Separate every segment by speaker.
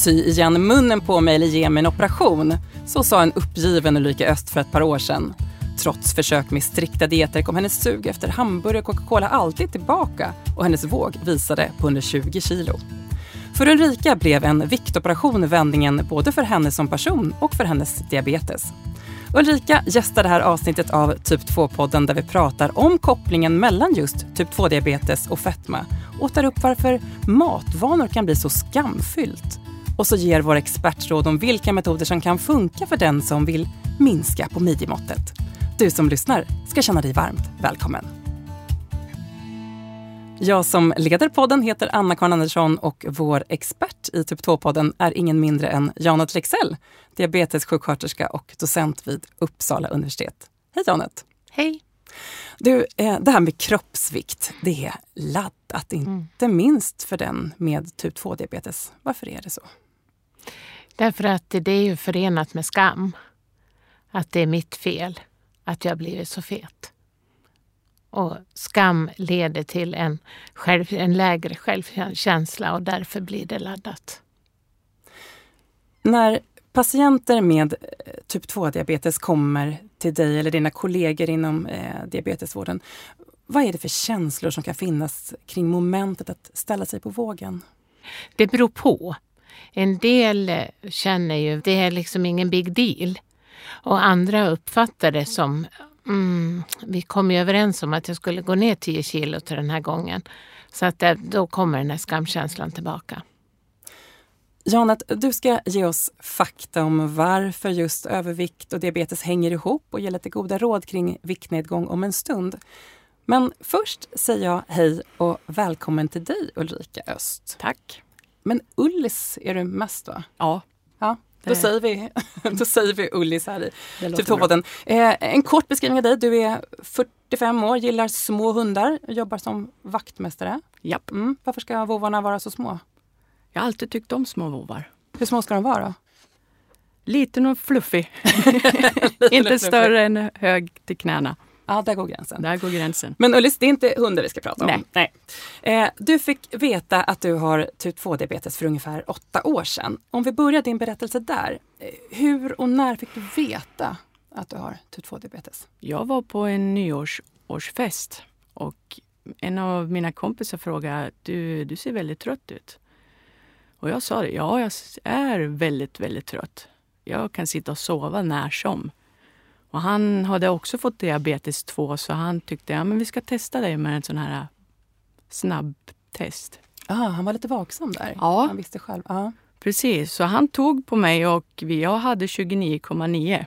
Speaker 1: sy igen munnen på mig eller ge mig en operation. Så sa en uppgiven Ulrika Öst för ett par år sedan. Trots försök med strikta dieter kom hennes sug efter hamburgare och Coca-Cola alltid tillbaka och hennes våg visade på 120 kilo. För Ulrika blev en viktoperation vändningen både för henne som person och för hennes diabetes. Ulrika gästar det här avsnittet av Typ 2-podden där vi pratar om kopplingen mellan just typ 2-diabetes och fetma och tar upp varför matvanor kan bli så skamfyllt. Och så ger vår expertråd om vilka metoder som kan funka för den som vill minska på midjemåttet. Du som lyssnar ska känna dig varmt välkommen. Jag som leder podden heter Anna-Karin Andersson och vår expert i Typ 2-podden är ingen mindre än Janet Lexell, diabetessjuksköterska och docent vid Uppsala universitet. Hej Janet!
Speaker 2: Hej!
Speaker 1: Du, eh, det här med kroppsvikt, det är laddat, mm. inte minst för den med typ 2-diabetes. Varför är det så?
Speaker 2: Därför att det är ju förenat med skam. Att det är mitt fel att jag blivit så fet. Och skam leder till en, själv, en lägre självkänsla och därför blir det laddat.
Speaker 1: När patienter med eh, typ 2-diabetes kommer till dig eller dina kollegor inom eh, diabetesvården, vad är det för känslor som kan finnas kring momentet att ställa sig på vågen?
Speaker 2: Det beror på. En del eh, känner ju det är liksom ingen big deal. Och andra uppfattar det som Mm, vi kom ju överens om att jag skulle gå ner 10 kilo till den här gången. Så att det, då kommer den här skamkänslan tillbaka.
Speaker 1: Janet, du ska ge oss fakta om varför just övervikt och diabetes hänger ihop och ge lite goda råd kring viktnedgång om en stund. Men först säger jag hej och välkommen till dig Ulrika Öst.
Speaker 3: Tack.
Speaker 1: Men Ullis är du mest va?
Speaker 3: Ja.
Speaker 1: ja. Då säger, vi, då säger vi Ullis här i Typ eh, En kort beskrivning av dig. Du är 45 år, gillar små hundar, jobbar som vaktmästare.
Speaker 3: Japp.
Speaker 1: Mm. Varför ska vovarna vara så små?
Speaker 3: Jag har alltid tyckt om små vovar.
Speaker 1: Hur små ska de vara då?
Speaker 3: Liten och fluffig. Inte större än hög till knäna.
Speaker 1: Ja, där går gränsen.
Speaker 3: Där går gränsen.
Speaker 1: Men Ullis, det är inte hundar vi ska prata
Speaker 3: om.
Speaker 1: Nej. Eh, du fick veta att du har typ 2-diabetes för ungefär åtta år sedan. Om vi börjar din berättelse där. Eh, hur och när fick du veta att du har typ 2-diabetes?
Speaker 3: Jag var på en nyårsfest och en av mina kompisar frågade, du, du ser väldigt trött ut. Och jag sa det, ja jag är väldigt, väldigt trött. Jag kan sitta och sova när som. Och han hade också fått diabetes 2 så han tyckte att ja, vi ska testa dig med en sån här snabbtest.
Speaker 1: Ah, han var lite vaksam där.
Speaker 3: Ja.
Speaker 1: Han visste själv. Ah.
Speaker 3: Precis, så han tog på mig och jag hade 29,9.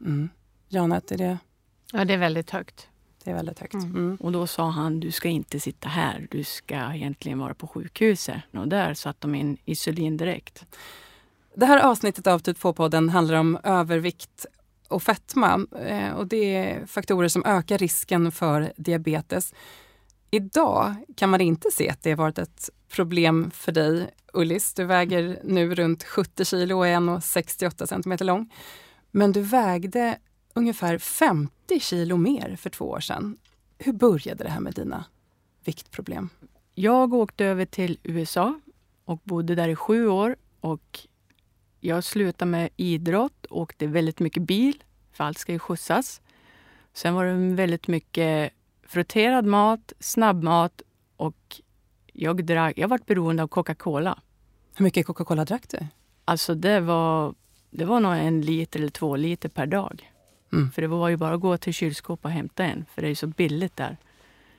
Speaker 1: Mm. Janet, är det?
Speaker 2: Ja, det är väldigt högt.
Speaker 1: Det är väldigt högt. Mm.
Speaker 3: Mm. Och då sa han, du ska inte sitta här. Du ska egentligen vara på sjukhuset. Och där satte de in insulin direkt.
Speaker 1: Det här avsnittet av Typ 2-podden handlar om övervikt och fetma. Eh, och det är faktorer som ökar risken för diabetes. Idag kan man inte se att det har varit ett problem för dig, Ullis. Du väger nu runt 70 kilo och är 1,68 centimeter lång. Men du vägde ungefär 50 kilo mer för två år sedan. Hur började det här med dina viktproblem?
Speaker 3: Jag åkte över till USA och bodde där i sju år. Och jag slutade med idrott, åkte väldigt mycket bil, för allt ska ju skjutsas. Sen var det väldigt mycket friterad mat, snabbmat och jag, drack, jag var beroende av Coca-Cola.
Speaker 1: Hur mycket Coca-Cola drack du?
Speaker 3: Alltså det var, det var nog en liter eller två liter per dag. Mm. För det var ju bara att gå till kylskåpet och hämta en, för det är så billigt där.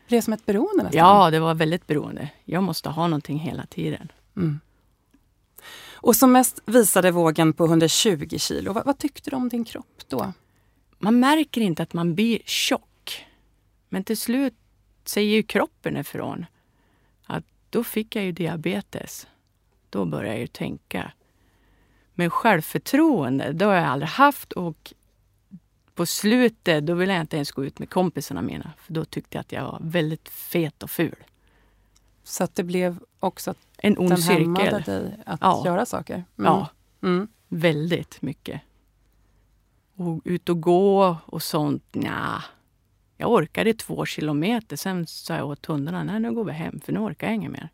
Speaker 1: Det som ett beroende nästan?
Speaker 3: Ja, det var väldigt beroende. Jag måste ha någonting hela tiden. Mm.
Speaker 1: Och som mest visade vågen på 120 kilo. Vad, vad, tyckte du om din kropp då?
Speaker 3: Man märker inte att man blir tjock. Men till slut säger ju kroppen ifrån. Att då fick jag ju diabetes. Då började jag ju tänka. Men självförtroende, det har jag aldrig haft och på slutet då ville jag inte ens gå ut med kompisarna mina. För då tyckte jag att jag var väldigt fet och ful.
Speaker 1: Så att det blev också att
Speaker 3: en ond
Speaker 1: den
Speaker 3: cirkel.
Speaker 1: dig att ja. göra saker? Mm.
Speaker 3: Ja, mm. väldigt mycket. Och ut och gå och sånt, nja. Jag orkade två kilometer, sen sa jag åt hundarna, nej nu går vi hem för nu orkar jag inget mer.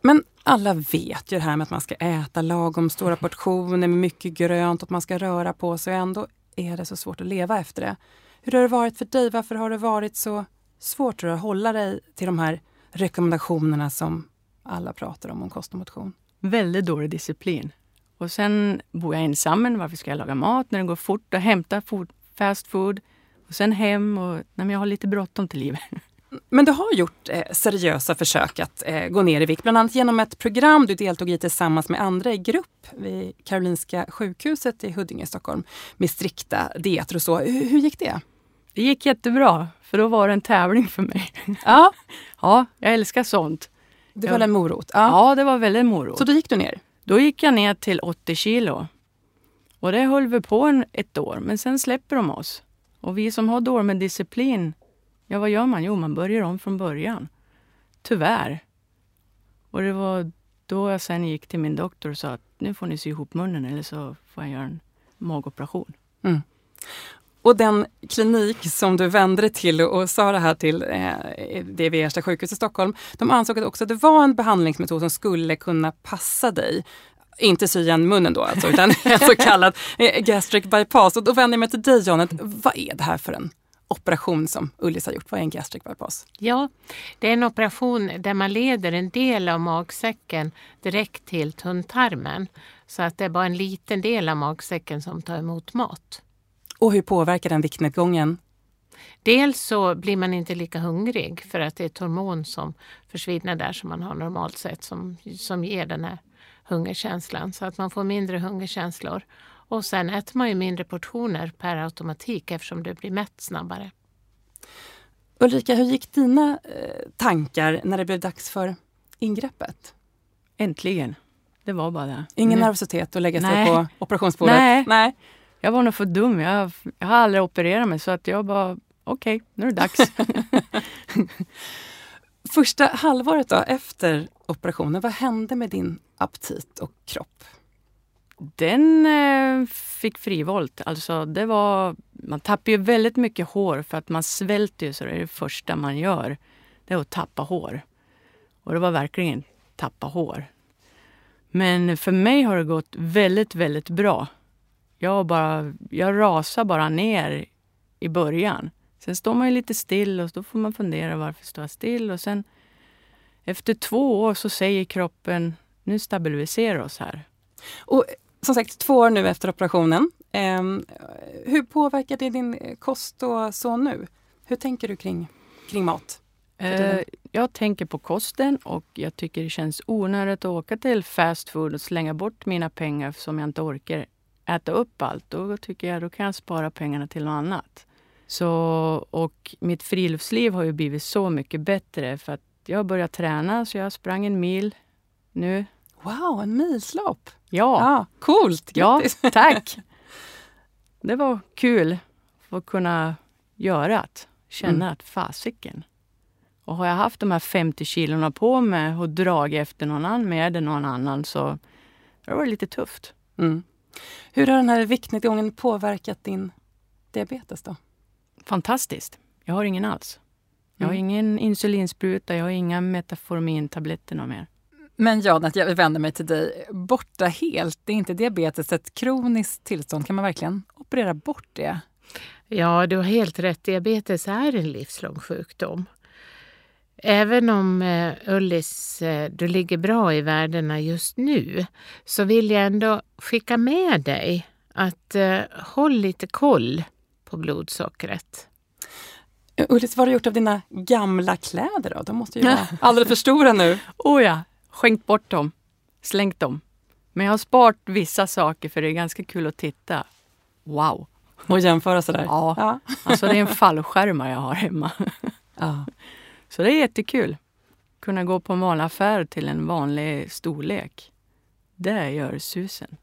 Speaker 1: Men alla vet ju det här med att man ska äta lagom stora portioner med mycket grönt och att man ska röra på sig. Och ändå är det så svårt att leva efter det. Hur har det varit för dig? Varför har det varit så svårt att hålla dig till de här rekommendationerna som alla pratar om, om kost och motion?
Speaker 3: Väldigt dålig disciplin. Och sen bor jag ensam, men varför ska jag laga mat när det går fort och hämta food, fast food? Och sen hem och nej, jag har lite bråttom till livet.
Speaker 1: Men du har gjort eh, seriösa försök att eh, gå ner i vikt, bland annat genom ett program du deltog i tillsammans med andra i grupp vid Karolinska sjukhuset i Huddinge, Stockholm, med strikta dieter och så. Hur, hur gick det?
Speaker 3: Det gick jättebra, för då var det en tävling för mig.
Speaker 1: Ja,
Speaker 3: Ja, jag älskar sånt.
Speaker 1: Det var en morot. Ja.
Speaker 3: Ja, det var väldigt morot.
Speaker 1: Så då gick du ner?
Speaker 3: Då gick jag ner till 80 kilo. Och det höll vi på en, ett år, men sen släpper de oss. Och vi som har dålig med disciplin, ja vad gör man? Jo, man börjar om från början. Tyvärr. Och det var då jag sen gick till min doktor och sa att nu får ni sy ihop munnen eller så får jag göra en magoperation.
Speaker 1: Och den klinik som du vände dig till och, sa det här till, eh, det Ersta sjukhus i Stockholm, de ansåg att också att det var en behandlingsmetod som skulle kunna passa dig. Inte sy igen munnen då alltså, utan en så kallad eh, gastric bypass. Och då vänder jag mig till dig Janet, vad är det här för en operation som Ullis har gjort? Vad är en gastric bypass?
Speaker 2: Ja, det är en operation där man leder en del av magsäcken direkt till tunntarmen. Så att det är bara en liten del av magsäcken som tar emot mat.
Speaker 1: Och hur påverkar den viktnedgången?
Speaker 2: Dels så blir man inte lika hungrig för att det är ett hormon som försvinner där som man har normalt sett som, som ger den här hungerkänslan. Så att man får mindre hungerkänslor. Och sen äter man ju mindre portioner per automatik eftersom du blir mätt snabbare.
Speaker 1: Ulrika, hur gick dina eh, tankar när det blev dags för ingreppet?
Speaker 3: Äntligen. Det var bara det.
Speaker 1: Ingen
Speaker 3: Nu-
Speaker 1: nervositet att lägga sig
Speaker 3: Nej.
Speaker 1: på operationsbordet?
Speaker 3: Nej.
Speaker 1: Nej.
Speaker 3: Jag var nog för dum. Jag, jag har aldrig opererat mig så att jag bara, okej, nu är det dags.
Speaker 1: Första halvåret då, efter operationen, vad hände med din aptit och kropp?
Speaker 3: Den eh, fick frivolt. Alltså det var, man tappar ju väldigt mycket hår för att man svälter ju så det är det första man gör. Det är att tappa hår. Och det var verkligen tappa hår. Men för mig har det gått väldigt, väldigt bra. Jag, bara, jag rasar bara ner i början. Sen står man ju lite still och då får man fundera varför står jag still? Och sen efter två år så säger kroppen nu stabiliserar oss här.
Speaker 1: Och som sagt, två år nu efter operationen. Ehm, hur påverkar det din eh, kost och så nu? Hur tänker du kring, kring mat?
Speaker 3: Eh, jag tänker på kosten och jag tycker det känns onödigt att åka till fast food och slänga bort mina pengar som jag inte orkar äta upp allt. Då tycker jag då kan jag spara pengarna till något annat. Så, och mitt friluftsliv har ju blivit så mycket bättre för att jag har börjat träna så jag sprang en mil nu.
Speaker 1: Wow, en milslopp!
Speaker 3: Ja,
Speaker 1: Ja, coolt!
Speaker 3: ja
Speaker 1: Grattis!
Speaker 3: tack! Det var kul att kunna göra det. Känna
Speaker 1: Mm.
Speaker 3: att fasiken. Och har jag haft de här 50 kilona på mig och dragit efter någon annan med någon annan så det varit lite tufft.
Speaker 1: Mm. Hur har den här viktnedgången påverkat din diabetes då?
Speaker 3: Fantastiskt. Jag har ingen alls. Jag har
Speaker 1: Mm.
Speaker 3: ingen insulinspruta, jag har inga Metformintabletter något mer.
Speaker 1: Men Janet, jag vänder mig till dig. Borta helt, det är inte diabetes ett kroniskt tillstånd? Kan man verkligen operera bort det?
Speaker 2: Ja, du har helt rätt. Diabetes är en livslång sjukdom. Även om eh, Ullis, eh, du ligger bra i värdena just nu så vill jag ändå skicka med dig att eh, håll lite koll på blodsockret.
Speaker 1: Ullis, vad har du gjort av dina gamla kläder då? De måste ju vara alldeles för stora nu.
Speaker 3: Oh ja, skänkt bort dem. Slängt dem. Men jag har sparat vissa saker för det är ganska kul att titta. Wow!
Speaker 1: Och jämföra sådär.
Speaker 3: Ja.
Speaker 1: Ja.
Speaker 3: Alltså det är en fallskärmar jag har hemma.
Speaker 1: ja.
Speaker 3: Så det är jättekul. Kunna gå på en vanlig affär till en vanlig storlek. Det gör susen.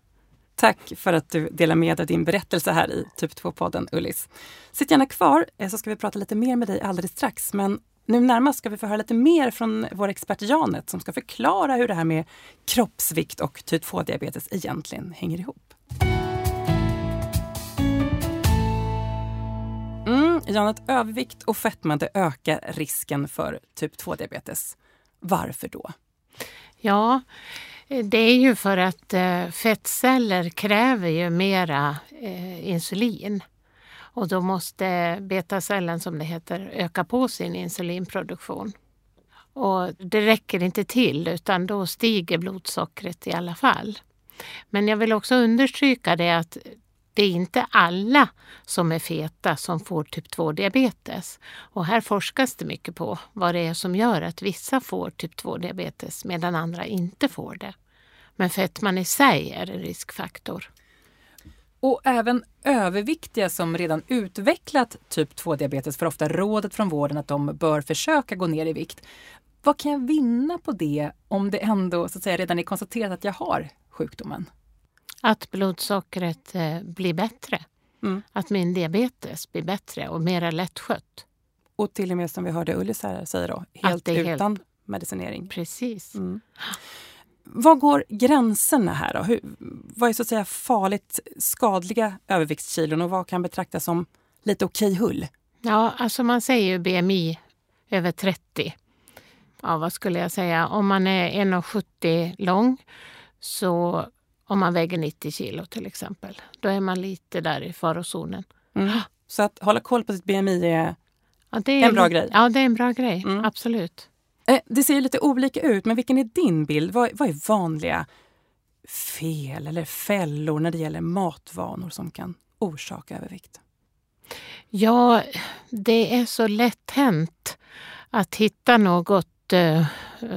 Speaker 1: Tack för att du delar med dig av din berättelse här i Typ 2-podden Ullis. Sitt gärna kvar eh, så ska vi prata lite mer med dig alldeles strax. Men nu närmast ska vi få höra lite mer från vår expert Janet som ska förklara hur det här med kroppsvikt och typ 2-diabetes egentligen hänger ihop. Janet, övervikt och fetma det ökar risken för typ 2-diabetes. Varför då?
Speaker 2: Ja, det är ju för att eh, fettceller kräver ju mera eh, insulin. Och då måste betacellen, som det heter, öka på sin insulinproduktion. Och det räcker inte till utan då stiger blodsockret i alla fall. Men jag vill också understryka det att det är inte alla som är feta som får typ 2-diabetes. Och här forskas det mycket på vad det är som gör att vissa får typ 2-diabetes medan andra inte får det. Men fetman i sig är en riskfaktor.
Speaker 1: Och även överviktiga som redan utvecklat typ 2-diabetes får ofta rådet från vården att de bör försöka gå ner i vikt. Vad kan jag vinna på det om det ändå så att säga, redan är konstaterat att jag har sjukdomen?
Speaker 2: Att blodsockret eh, blir bättre. Mm. Att min diabetes blir bättre och mera lättskött.
Speaker 1: Och till och med som vi hörde Ullis här säga då, helt utan helt... medicinering.
Speaker 2: Precis. Mm.
Speaker 1: Var går gränserna här? Då? Hur, vad är så att säga farligt skadliga överviktskilon och vad kan betraktas som lite okej hull?
Speaker 2: Ja, alltså man säger ju BMI över 30. Ja, vad skulle jag säga? Om man är 1,70 lång så om man väger 90 kilo till exempel, då är man lite där i farozonen.
Speaker 1: Mm. Så att hålla koll på sitt BMI är, ja, är en bra grej?
Speaker 2: Ja, det är en bra grej. Mm. Absolut.
Speaker 1: Eh, det ser lite olika ut, men vilken är din bild? Vad, vad är vanliga fel eller fällor när det gäller matvanor som kan orsaka övervikt?
Speaker 2: Ja, det är så lätt hänt att hitta något eh,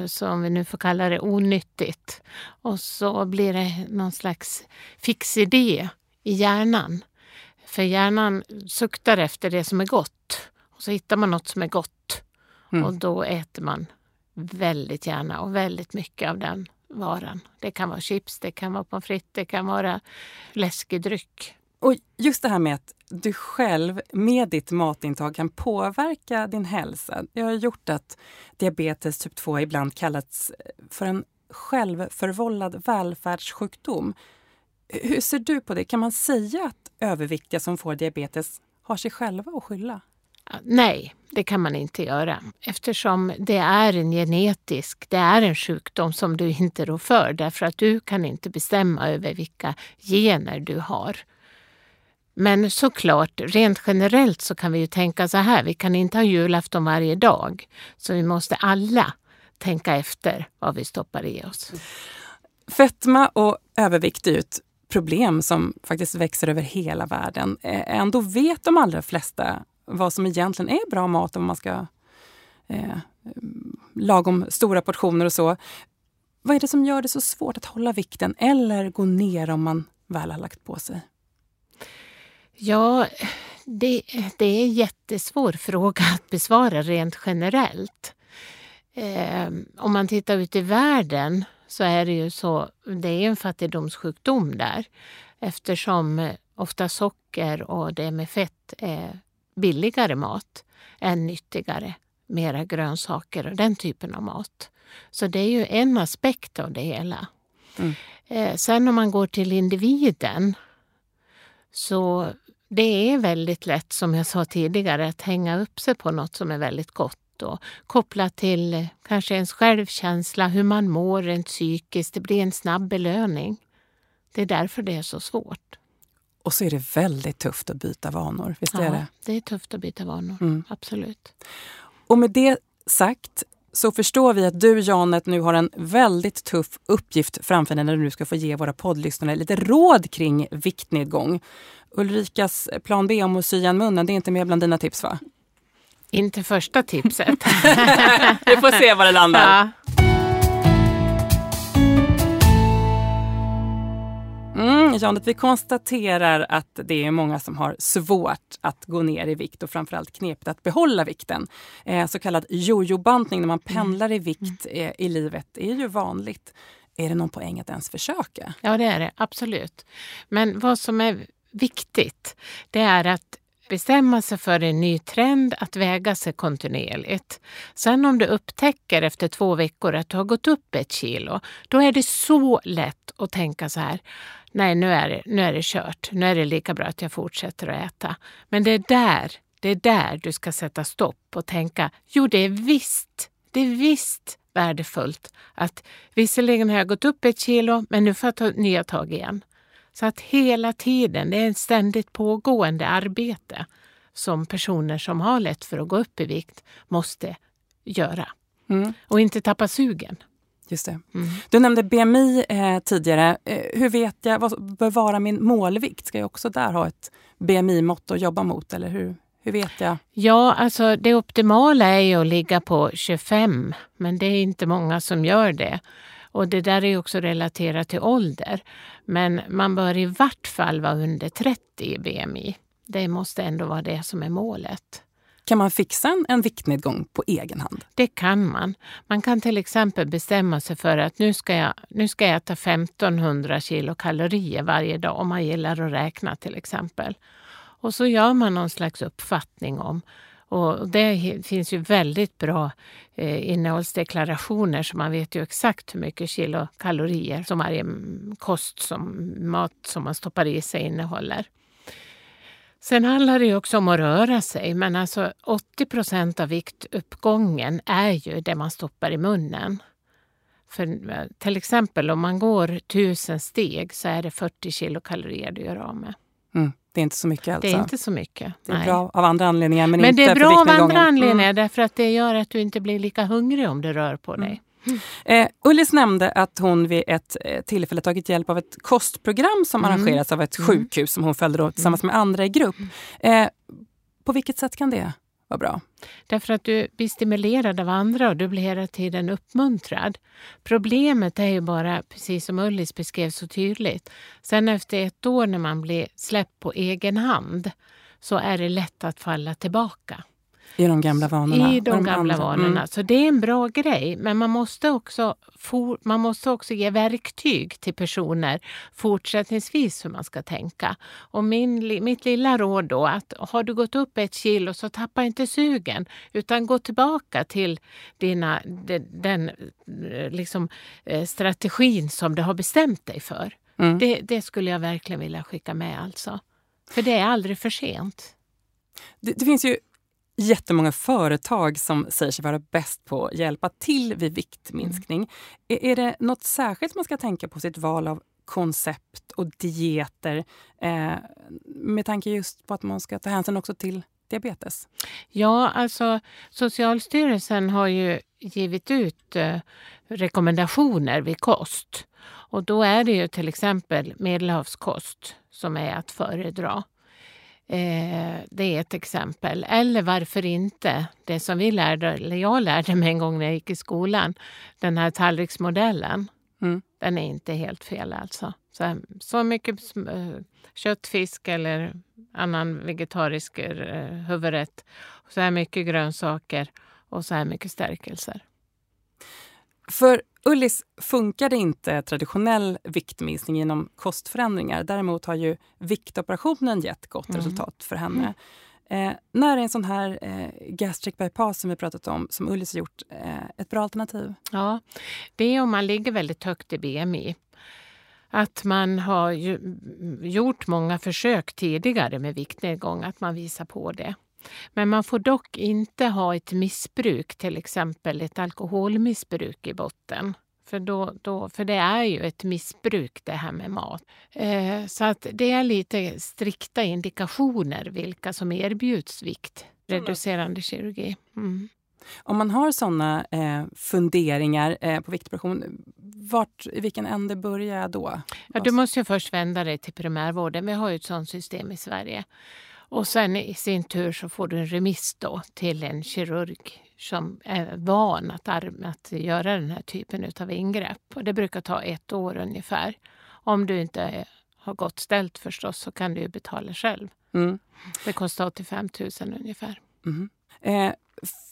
Speaker 2: som vi nu får kalla det onyttigt. Och så blir det någon slags fix idé i hjärnan. För hjärnan suktar efter det som är gott. Och så hittar man något som är gott. Mm. Och då äter man väldigt gärna och väldigt mycket av den varan. Det kan vara chips, det kan vara pommes frites, det kan vara läskig dryck.
Speaker 1: Och just det här med att du själv med ditt matintag kan påverka din hälsa. Det har gjort att diabetes typ 2 ibland kallats eh, för en självförvållad välfärdssjukdom. Hur ser du på det? Kan man säga att överviktiga som får diabetes har sig själva att skylla?
Speaker 2: Nej, det kan man inte göra eftersom det är en genetisk, det är en sjukdom som du inte rår för därför att du kan inte bestämma över vilka gener du har. Men såklart, rent generellt så kan vi ju tänka så här, vi kan inte ha julafton varje dag. Så vi måste alla tänka efter vad vi stoppar i oss.
Speaker 1: Fetma och övervikt är ju ett problem som faktiskt växer över hela världen. Eh, ändå vet de allra flesta vad som egentligen är bra mat om man ska eh, lagom stora portioner och så. Vad är det som gör det så svårt att hålla vikten eller gå ner om man väl har lagt på sig?
Speaker 2: Ja, det, det är en jättesvår fråga att besvara rent generellt. Eh, om man tittar ut i världen så är det ju så, det är en fattigdomssjukdom där eftersom ofta socker och det med fett är billigare mat än nyttigare, mera grönsaker och den typen av mat. Så det är ju en aspekt av det hela. Mm. Eh, sen om man går till individen så det är väldigt lätt, som jag sa tidigare, att hänga upp sig på något som är väldigt gott och kopplat till kanske ens självkänsla, hur man mår rent psykiskt. Det blir en snabb belöning. Det är därför det är så svårt.
Speaker 1: Och så är det väldigt tufft att byta vanor. Visst ja, är det?
Speaker 2: det är tufft att byta vanor. Mm. Absolut.
Speaker 1: Och med det sagt så förstår vi att du, Janet, nu har en väldigt tuff uppgift framför dig när du nu ska få ge våra poddlyssnare lite råd kring viktnedgång. Ulrikas plan B om att sy igen munnen, det är inte med bland dina tips va?
Speaker 2: Inte första tipset.
Speaker 1: vi får se var det landar. Ja. Mm, Janet, vi konstaterar att det är många som har svårt att gå ner i vikt och framförallt knepigt att behålla vikten. Eh, så kallad jojo-bantning när man mm. pendlar i vikt eh, i livet är ju vanligt. Är det någon poäng att ens försöka?
Speaker 2: Ja, det är det absolut. Men vad som är viktigt, det är att bestämma sig för en ny trend att väga sig kontinuerligt. Sen om du upptäcker efter två veckor att du har gått upp ett kilo, då är det så lätt att tänka så här. Nej, nu är det, nu är det kört. Nu är det lika bra att jag fortsätter att äta. Men det är där, det är där du ska sätta stopp och tänka, jo det är visst, det är visst värdefullt att visserligen har jag gått upp ett kilo men nu får jag ta nya tag igen. Så att hela tiden, det är ett ständigt pågående arbete som personer som har lätt för att gå upp i vikt måste göra.
Speaker 1: Mm.
Speaker 2: Och inte tappa sugen.
Speaker 1: Just. Mm. Du nämnde BMI eh, tidigare. Eh, hur vet jag vad bör vara min målvikt? Ska jag också där ha ett BMI-mått att jobba mot? Eller hur, hur vet jag?
Speaker 2: Ja, alltså det optimala är ju att ligga på 25, men det är inte många som gör det. Och det där är också relaterat till ålder. Men man bör i vart fall vara under 30 i BMI. Det måste ändå vara det som är målet.
Speaker 1: Kan man fixa en, en viktnedgång på egen hand?
Speaker 2: Det kan man. Man kan till exempel bestämma sig för att nu ska jag, nu ska jag äta 1500 kilokalorier varje dag om man gillar att räkna till exempel. Och så gör man någon slags uppfattning om och det finns ju väldigt bra eh, innehållsdeklarationer så man vet ju exakt hur mycket kilokalorier som varje mm, kost som mat som man stoppar i sig innehåller. Sen handlar det också om att röra sig, men alltså 80 procent av viktuppgången är ju det man stoppar i munnen. För eh, till exempel om man går tusen steg så är det 40 kilokalorier du gör av med.
Speaker 1: Mm, det är inte så mycket alltså?
Speaker 2: Det är inte så mycket.
Speaker 1: Det är nej. bra av andra anledningar men,
Speaker 2: men
Speaker 1: inte
Speaker 2: det är bra
Speaker 1: av
Speaker 2: andra anledningar mm. därför att det gör att du inte blir lika hungrig om du rör på dig. Mm.
Speaker 1: Eh, Ullis nämnde att hon vid ett eh, tillfälle tagit hjälp av ett kostprogram som mm. arrangerats av ett mm. sjukhus som hon följde då tillsammans med andra i grupp. Eh, på vilket sätt kan det vara bra?
Speaker 2: Därför att du blir stimulerad av andra och du blir hela tiden uppmuntrad. Problemet är ju bara, precis som Ullis beskrev så tydligt, sen efter ett år när man blir släppt på egen hand så är det lätt att falla tillbaka.
Speaker 1: I de gamla vanorna?
Speaker 2: I de, de gamla andra. vanorna. Mm. Så det är en bra grej. Men man måste, också for, man måste också ge verktyg till personer fortsättningsvis hur man ska tänka. Och min, mitt lilla råd då att har du gått upp ett kilo så tappa inte sugen utan gå tillbaka till dina, den, den liksom, eh, strategin som du har bestämt dig för. Mm. Det, det skulle jag verkligen vilja skicka med alltså. För det är aldrig för sent.
Speaker 1: Det, det, finns ju jättemånga företag som säger sig vara bäst på att hjälpa till vid viktminskning. Mm. Är, är det något särskilt man ska tänka på sitt val av koncept och dieter eh, med tanke just på att man ska ta hänsyn också till diabetes?
Speaker 2: Ja, alltså Socialstyrelsen har ju givit ut eh, rekommendationer vid kost. Och då är det ju till exempel medelhavskost som är att föredra. Eh, det är ett exempel. Eller varför inte det som vi lärde, eller jag lärde mig en gång när jag gick i skolan, den här tallriksmodellen. Mm. Den är inte helt fel alltså. Så, så mycket eh, kött, fisk eller annan vegetarisk eh, huvudrätt. Så här mycket grönsaker och så här mycket stärkelser.
Speaker 1: För Ullis funkade inte traditionell viktminskning genom kostförändringar. Däremot har ju viktoperationen gett gott mm. resultat för henne. Eh, när är en sån här eh, gastric bypass som vi pratat om, som Ullis har gjort, eh, ett bra alternativ?
Speaker 2: Ja, det är om man ligger väldigt högt i BMI. Att man har ju, gjort många försök tidigare med viktnedgång, att man visar på det. Men man får dock inte ha ett missbruk, till exempel ett alkoholmissbruk i botten. För, då, då, för det är ju ett missbruk det här med mat. Eh, så att det är lite strikta indikationer vilka som erbjuds viktreducerande kirurgi. Mm.
Speaker 1: Om man har såna eh, funderingar eh, på vart, i vilken ände börjar jag då?
Speaker 2: Ja, du måste ju först vända dig till primärvården. Vi har ju ett sånt system i Sverige. Och sen i sin tur så får du en remiss då till en kirurg som är van att, att göra den här typen av ingrepp. Och det brukar ta ett år ungefär. Om du inte har gott ställt förstås så kan du betala själv. Mm. Det kostar 85 000 ungefär.
Speaker 1: Mm. Eh,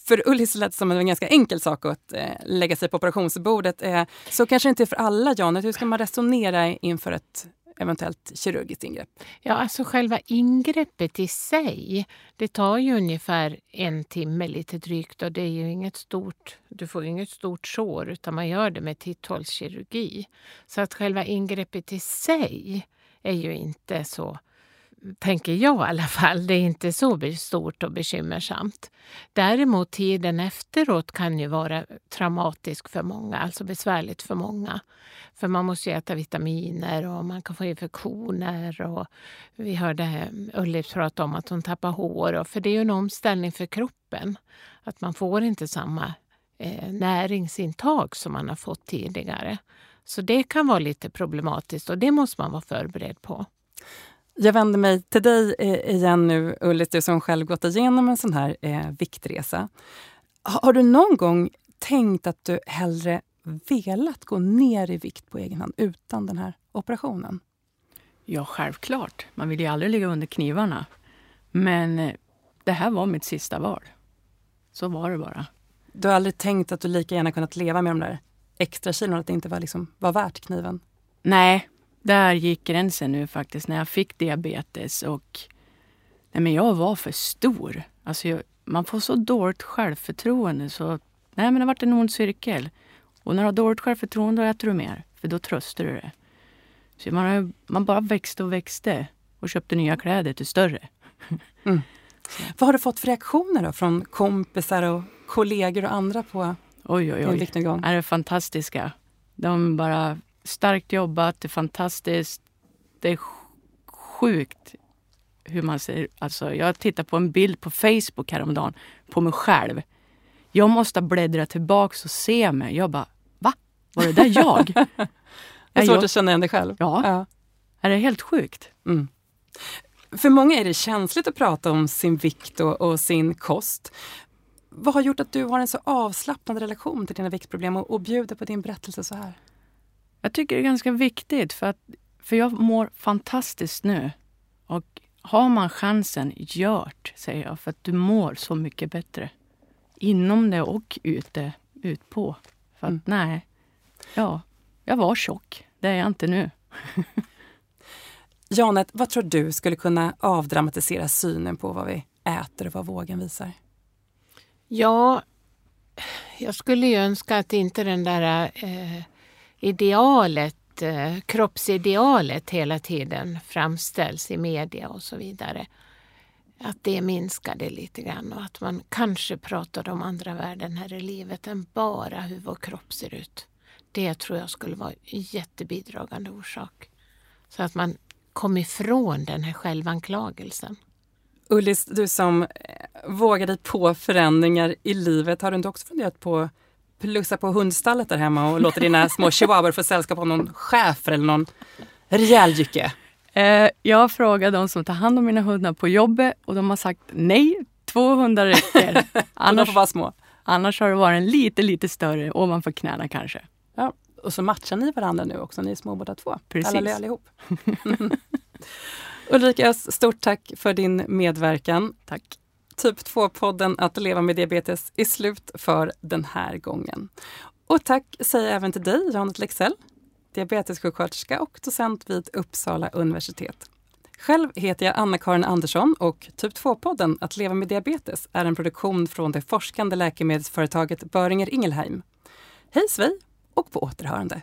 Speaker 1: för Ullis lät det som en ganska enkel sak att eh, lägga sig på operationsbordet. Eh, så kanske inte för alla, Jan. Hur ska man resonera inför ett eventuellt kirurgiskt ingrepp?
Speaker 2: Ja, alltså själva ingreppet i sig, det tar ju ungefär en timme lite drygt och det är ju inget stort, du får ju inget stort sår utan man gör det med titthålskirurgi. Så att själva ingreppet i sig är ju inte så tänker jag i alla fall. Det är inte så stort och bekymmersamt. Däremot tiden efteråt kan ju vara traumatisk för många, alltså besvärligt för många. För man måste ju äta vitaminer och man kan få infektioner. Och vi hörde Ullis prata om att hon tappar hår. Och för det är ju en omställning för kroppen. Att man får inte samma eh, näringsintag som man har fått tidigare. Så det kan vara lite problematiskt och det måste man vara förberedd på.
Speaker 1: Jag vänder mig till dig eh, igen nu, Ullis, du som själv gått igenom en sån här eh, viktresa. Har du någon gång tänkt att du hellre velat gå ner i vikt på egen hand utan den här operationen?
Speaker 3: Ja, självklart. Man vill ju aldrig ligga under knivarna. Men eh, det här var mitt sista val. Så var det bara.
Speaker 1: Du har aldrig tänkt att du lika gärna kunnat leva med de där extra kilon, att det inte var, liksom, var värt kniven?
Speaker 3: Nej, där gick gränsen nu faktiskt när jag fick diabetes och nej men jag var för stor. Alltså jag, man får så dåligt självförtroende så nej men det varit en ond cirkel. Och när du har dåligt självförtroende då äter du mer, för då tröstar du det. Så man, har, man bara växte och växte och köpte nya kläder till större.
Speaker 1: Mm. Vad har du fått för reaktioner då från kompisar och kollegor och andra på
Speaker 3: oj, oj, oj.
Speaker 1: din viktnedgång?
Speaker 3: Det är fantastiska. De bara starkt jobbat, det är fantastiskt. Det är sjukt hur man ser... Alltså, jag tittade på en bild på Facebook häromdagen på mig själv. Jag måste bläddra tillbaks och se mig. Jag bara, va? Var det där jag?
Speaker 1: det är svårt jag... att känna igen dig själv.
Speaker 3: Ja. ja. Är det helt sjukt?
Speaker 1: Mm. För många är det känsligt att prata om sin vikt och, och, sin kost. Vad har gjort att du har en så avslappnad relation till dina viktproblem och, och bjuder på din berättelse så här?
Speaker 3: Jag tycker det är ganska viktigt för att för jag mår fantastiskt nu. Och har man chansen, gjort, säger jag, för att du mår så mycket bättre. Inom det och ute, ut på. För att mm. nej, ja, jag var tjock. Det är jag inte nu.
Speaker 1: Janet, vad tror du skulle kunna avdramatisera synen på vad vi äter och vad vågen visar?
Speaker 2: Ja, jag skulle ju önska att inte den där eh, idealet, eh, kroppsidealet hela tiden framställs i media och så vidare. Att det minskade lite grann och att man kanske pratade om andra värden här i livet än bara hur vår kropp ser ut. Det tror jag skulle vara en jättebidragande orsak. Så att man kom ifrån den här självanklagelsen.
Speaker 1: Ullis, du som eh, vågar dig på förändringar i livet, har du inte också funderat på plussa på hundstallet där hemma och låter dina små chihuahuor få sällskap av någon chef eller någon rejäl jycke?
Speaker 3: Eh, jag frågar de som tar hand om mina hundar på jobbet och de har sagt nej, två hundar räcker.
Speaker 1: annars, får vara små.
Speaker 3: annars har det varit en lite, lite större ovanför knäna kanske.
Speaker 1: Ja, och så matchar ni varandra nu också, ni är små båda två.
Speaker 3: Precis.
Speaker 1: Alla allihop. Ulrika stort tack för din medverkan.
Speaker 3: Tack.
Speaker 1: Typ 2-podden Att leva med diabetes är slut för den här gången. Och tack säger jag även till dig, Janet Lexell, diabetessjuksköterska och docent vid Uppsala universitet. Själv heter jag Anna-Karin Andersson och Typ 2-podden Att leva med diabetes är en produktion från det forskande läkemedelsföretaget Böringer Ingelheim. Hej svej och på återhörande!